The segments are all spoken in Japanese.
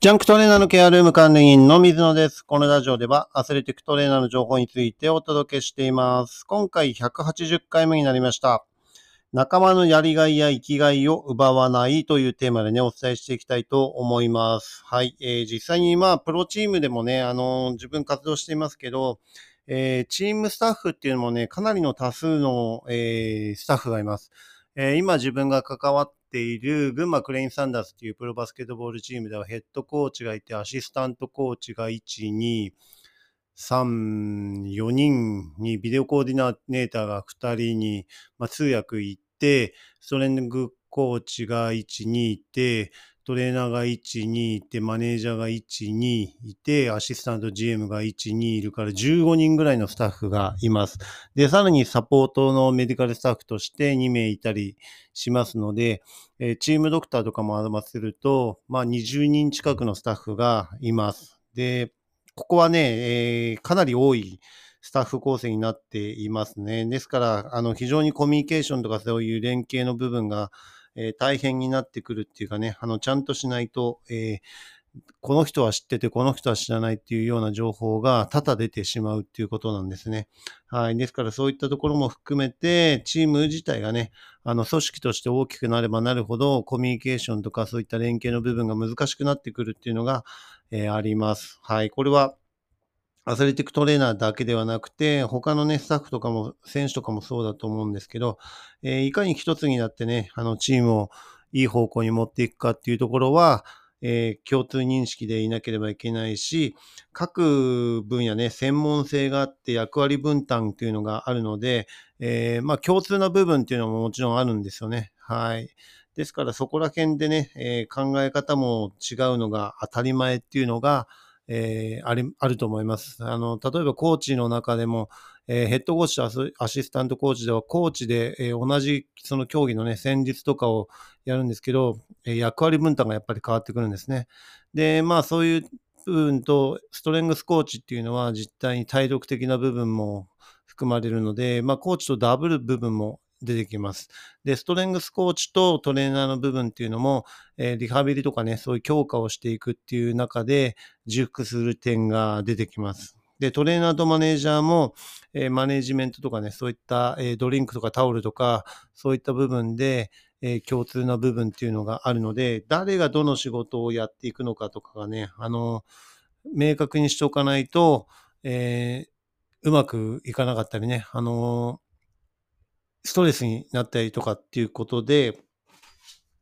ジャンクトレーナーのケアルーム管理員の水野です。このラジオではアスレティックトレーナーの情報についてお届けしています。今回180回目になりました。仲間のやりがいや生きがいを奪わないというテーマでね、お伝えしていきたいと思います。はい。えー実際にまあ、プロチームでもね、あの自分活動していますけど、えーチームスタッフっていうのもね、かなりの多数の、えースタッフがいます。え今自分が関わってている群馬クレインサンダースというプロバスケットボールチームではヘッドコーチがいて、アシスタントコーチが1、2、3、4人にビデオコーディネーターが2人に、まあ、通訳行って、ストレングコーチが1、2いて、トレーナーが1、2いて、マネージャーが1、2いて、アシスタント GM が1、2いるから15人ぐらいのスタッフがいます。で、さらにサポートのメディカルスタッフとして2名いたりしますので、えチームドクターとかも合わせると、まあ20人近くのスタッフがいます。で、ここはね、えーかなり多いスタッフ構成になっていますね。ですから、あの、非常にコミュニケーションとかそういう連携の部分が、えー大変になってくるっていうかね、あの、ちゃんとしないと、えーこの人は知ってて、この人は知らないっていうような情報が多々出てしまうっていうことなんですね。はい。ですからそういったところも含めて、チーム自体がね、あの、組織として大きくなればなるほど、コミュニケーションとかそういった連携の部分が難しくなってくるっていうのが、えーあります。はい。これは、アスレティックトレーナーだけではなくて、他のね、スタッフとかも、選手とかもそうだと思うんですけど、えーいかに一つになってね、あの、チームをいい方向に持っていくかっていうところは、えー共通認識でいなければいけないし、各分野ね、専門性があって役割分担っていうのがあるので、えーまあ共通な部分っていうのももちろんあるんですよね。はい。ですからそこら辺でね、え考え方も違うのが当たり前っていうのが、えーありあると思います。あの、例えばコーチの中でも、えーヘッドコーチとアスアシスタントコーチでは、コーチで、えー同じその競技のね、戦術とかをやるんですけど、え役割分担がやっぱり変わってくるんですね。で、まあそういう部分と、ストレングスコーチっていうのは実態に体力的な部分も含まれるので、まあコーチとダブル部分も出てきます。で、ストレングスコーチとトレーナーの部分っていうのも、えーリハビリとかね、そういう強化をしていくっていう中で、重複する点が出てきます。で、トレーナーとマネージャーも、えーマネージメントとかね、そういった、えードリンクとかタオルとか、そういった部分で、え共通な部分っていうのがあるので、誰がどの仕事をやっていくのかとかがね、あの、明確にしておかないと、えうまくいかなかったりね、あのストレスになったりとかっていうことで、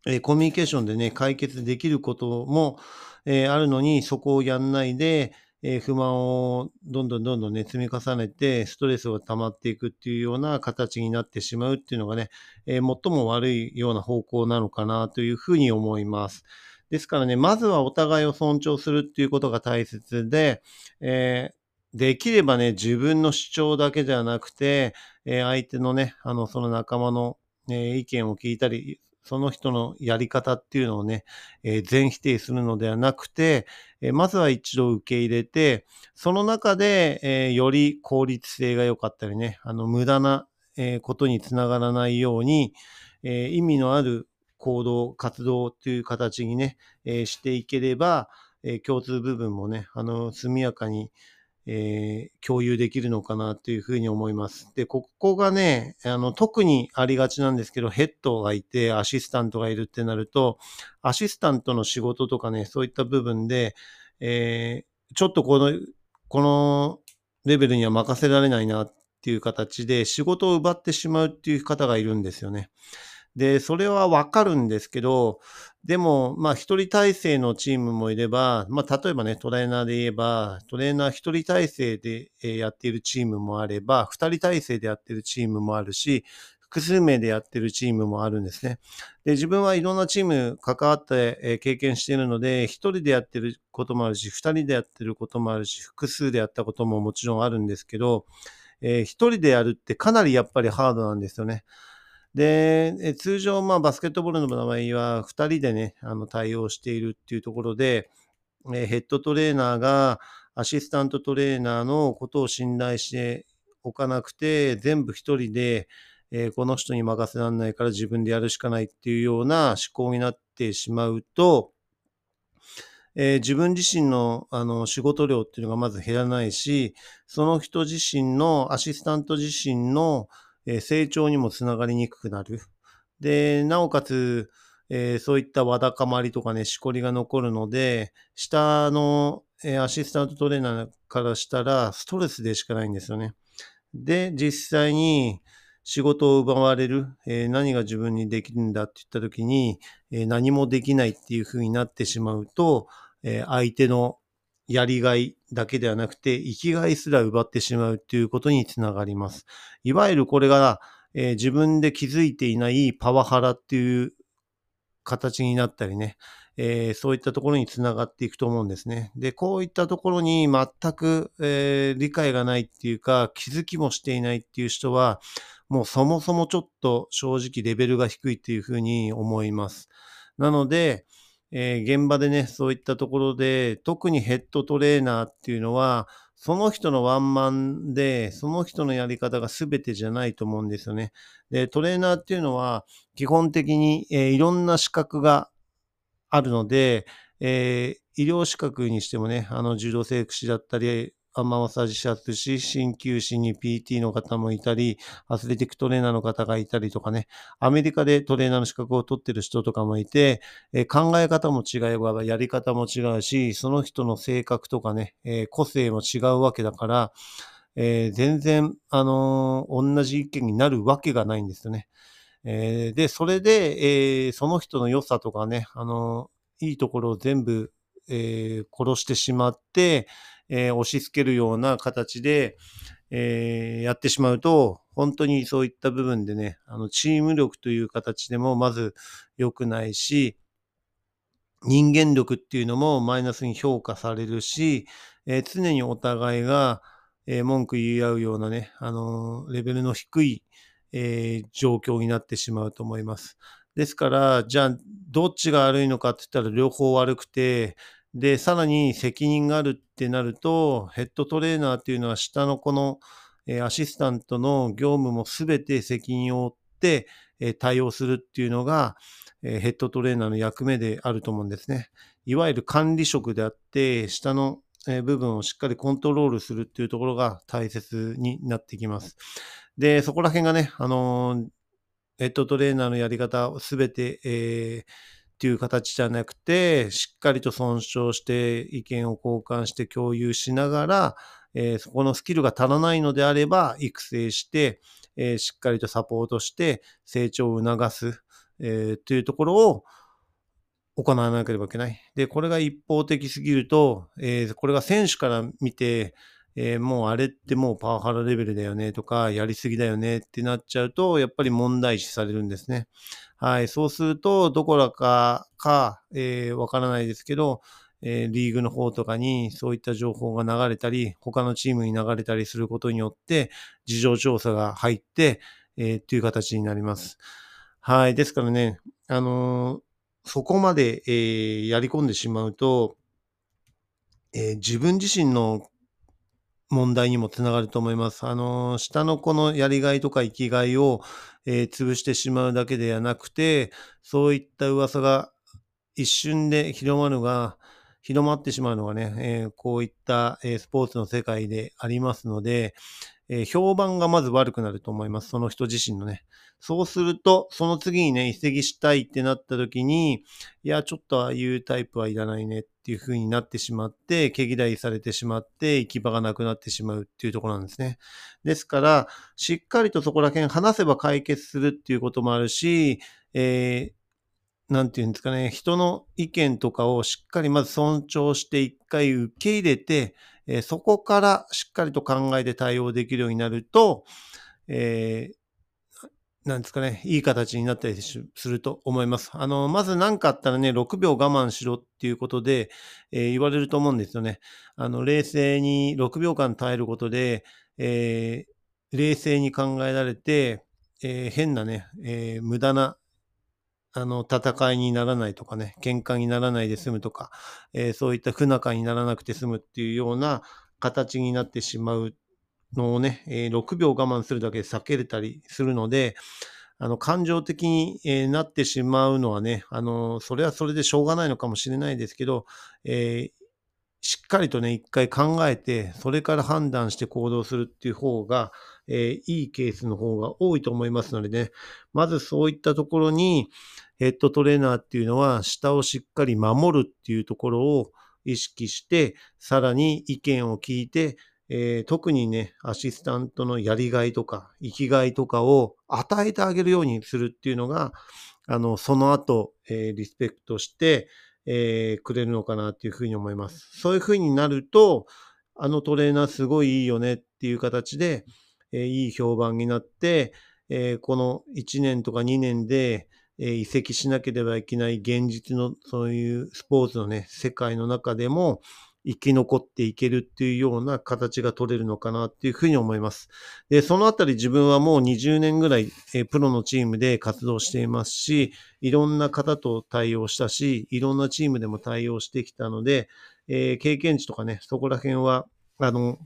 えーコミュニケーションでね、解決できることも、えーあるのに、そこをやんないで、えー不満をどんどんどんどんね、積み重ねて、ストレスが溜まっていくっていうような形になってしまうっていうのがね、え最も悪いような方向なのかなというふうに思います。ですからね、まずはお互いを尊重するっていうことが大切で、えできればね、自分の主張だけではなくて、えー相手のね、あの、その仲間の、えー意見を聞いたり、その人のやり方っていうのをね、えー全否定するのではなくて、えまずは一度受け入れて、その中で、えより効率性が良かったりね、あの、無駄な、えことにつながらないように、え意味のある行動、活動という形にね、えしていければ、え共通部分もね、あの、速やかに、えー共有できるのかなというふうに思います。で、ここがね、あの、特にありがちなんですけど、ヘッドがいて、アシスタントがいるってなると、アシスタントの仕事とかね、そういった部分で、えーちょっとこの、このレベルには任せられないなっていう形で仕事を奪ってしまうっていう方がいるんですよね。で、それはわかるんですけど、でも、まあ、一人体制のチームもいれば、まあ、例えばね、トレーナーで言えば、トレーナー一人体制でやっているチームもあれば、二人体制でやっているチームもあるし、複数名でやっているチームもあるんですね。で、自分はいろんなチーム関わって、経験しているので、一人でやっていることもあるし、二人でやっていることもあるし、複数でやったことももちろんあるんですけど、一人でやるってかなりやっぱりハードなんですよね。で、通常、まあ、バスケットボールの場合は、2人でね、あの対応しているっていうところで、えヘッドトレーナーがアシスタントトレーナーのことを信頼しておかなくて、全部一人で、えこの人に任せられないから自分でやるしかないっていうような思考になってしまうと、えー自分自身のあの仕事量っていうのがまず減らないし、その人自身の、アシスタント自身の、え成長にもつながりにくくなる。で、なおかつ、えーそういったわだかまりとかね、しこりが残るので、下の、えーアシスタントトレーナーからしたらストレスでしかないんですよね。で、実際に仕事を奪われる、えー何が自分にできるんだって言った時に、え何もできないっていう風になってしまうと、え相手のやりがいだけではなくて、生きがいすら奪ってしまうっていうことにつながります。いわゆるこれが、えー自分で気づいていないパワハラっていう形になったりね、えーそういったところにつながっていくと思うんですね。で、こういったところに全く、えー理解がないっていうか、気づきもしていないっていう人は、もうそもそもちょっと正直レベルが低いっていうふうに思います。なので、えー現場でね、そういったところで、特にヘッドトレーナーっていうのは、その人のワンマンで、その人のやり方が全てじゃないと思うんですよね。で、トレーナーっていうのは、基本的に、えーいろんな資格があるので、えー医療資格にしてもね、あの、柔道整復師だったり、アンママサージ師だったり、鍼灸師に PT の方もいたり、アスレティックトレーナーの方がいたりとかね、アメリカでトレーナーの資格を取ってる人とかもいて、え考え方も違えば、やり方も違うし、その人の性格とかね、え個性も違うわけだから、えー全然、あのー同じ意見になるわけがないんですよね。えーで、それで、えーその人の良さとかね、あのいいところを全部、え殺してしまって、えー押し付けるような形で、えーやってしまうと、本当にそういった部分でね、あの、チーム力という形でもまず良くないし、人間力っていうのもマイナスに評価されるし、えー常にお互いが、えー文句言い合うようなね、あのーレベルの低い、え状況になってしまうと思います。ですから、じゃあ、どっちが悪いのかって言ったら両方悪くて、で、さらに責任があるってなると、ヘッドトレーナーっていうのは下のこの、えアシスタントの業務もすべて責任を負って、え対応するっていうのが、えヘッドトレーナーの役目であると思うんですね。いわゆる管理職であって、下のえ部分をしっかりコントロールするっていうところが大切になってきます。で、そこら辺がね、あのヘッドトレーナーのやり方をすべて、えーっていう形じゃなくて、しっかりと尊重して意見を交換して共有しながら、えーそこのスキルが足らないのであれば育成して、えーしっかりとサポートして成長を促す、えーというところを行わなければいけない。で、これが一方的すぎると、えーこれが選手から見て、えーもうあれってもうパワハラレベルだよねとか、やりすぎだよねってなっちゃうと、やっぱり問題視されるんですね。はい。そうすると、どこらかか、えーわからないですけど、えーリーグの方とかにそういった情報が流れたり、他のチームに流れたりすることによって、事情調査が入って、えーっていう形になります。はい。ですからね、あのーそこまで、えーやり込んでしまうと、えー自分自身の問題にもつながると思います。あの下の子のやりがいとか生きがいを、えー潰してしまうだけではなくて、そういった噂が一瞬で広まるが、広まってしまうのがね、えーこういった、えースポーツの世界でありますので、えー評判がまず悪くなると思います。その人自身のね。そうすると、その次にね、移籍したいってなった時に、いや、ちょっとああいうタイプはいらないねっていう風になってしまって、毛嫌いされてしまって、行き場がなくなってしまうっていうところなんですね。ですから、しっかりとそこら辺話せば解決するっていうこともあるし、えーなんていうんですかね、人の意見とかをしっかりまず尊重して一回受け入れて、えーそこからしっかりと考えて対応できるようになると、えーなんですかね、いい形になったりすると思います。あの、まず何かあったらね、6秒我慢しろっていうことで、え言われると思うんですよね。あの、冷静に6秒間耐えることで、え冷静に考えられて、え変なね、え無駄な、あの、戦いにならないとかね、喧嘩にならないで済むとか、えーそういった不仲にならなくて済むっていうような形になってしまうのをね、えー6秒我慢するだけで避けれたりするので、あの、感情的に、なってしまうのはね、あの、それはそれでしょうがないのかもしれないですけど、えーしっかりとね、一回考えて、それから判断して行動するっていう方が、えーいいケースの方が多いと思いますのでね、まずそういったところに、ヘッドトレーナーっていうのは、下をしっかり守るっていうところを意識して、さらに意見を聞いて、えー特にね、アシスタントのやりがいとか、生きがいとかを与えてあげるようにするっていうのが、あの、その後、えーリスペクトして、えーくれるのかなっていうふうに思います。そういうふうになると、あのトレーナーすごいいいよねっていう形で、えーいい評判になって、えーこの1年とか2年で、えー移籍しなければいけない現実のそういうスポーツのね、世界の中でも生き残っていけるっていうような形が取れるのかなっていうふうに思います。で、そのあたり自分はもう20年ぐらい、えプロのチームで活動していますし、いろんな方と対応したし、いろんなチームでも対応してきたので、えー経験値とかね、そこら辺は、あの、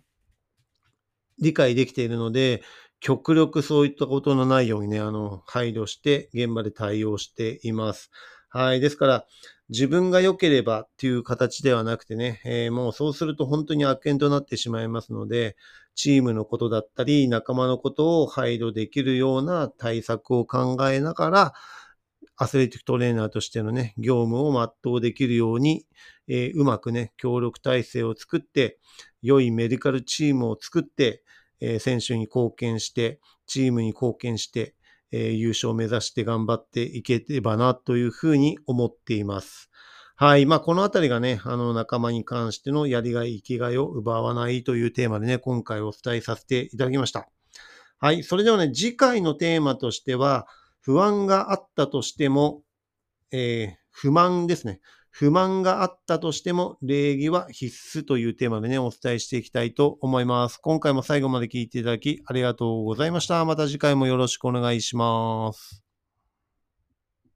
理解できているので、極力そういったことのないようにね、あの、配慮して現場で対応しています。はい。ですから、自分が良ければっていう形ではなくてね、えーもうそうすると本当に悪縁となってしまいますので、チームのことだったり、仲間のことを配慮できるような対策を考えながら、アスレティックトレーナーとしてのね、業務を全うできるように、えーうまくね、協力体制を作って、良いメディカルチームを作って、えー選手に貢献して、チームに貢献して、えー優勝を目指して頑張っていければなというふうに思っています。はい。まあ、このあたりがね、あの、仲間に関してのやりがい、生きがいを奪わないというテーマでね、今回お伝えさせていただきました。はい。それではね、次回のテーマとしては、不安があったとしても、えー不満ですね。不満があったとしても、礼儀は必須というテーマでね、お伝えしていきたいと思います。今回も最後まで聞いていただきありがとうございました。また次回もよろしくお願いします。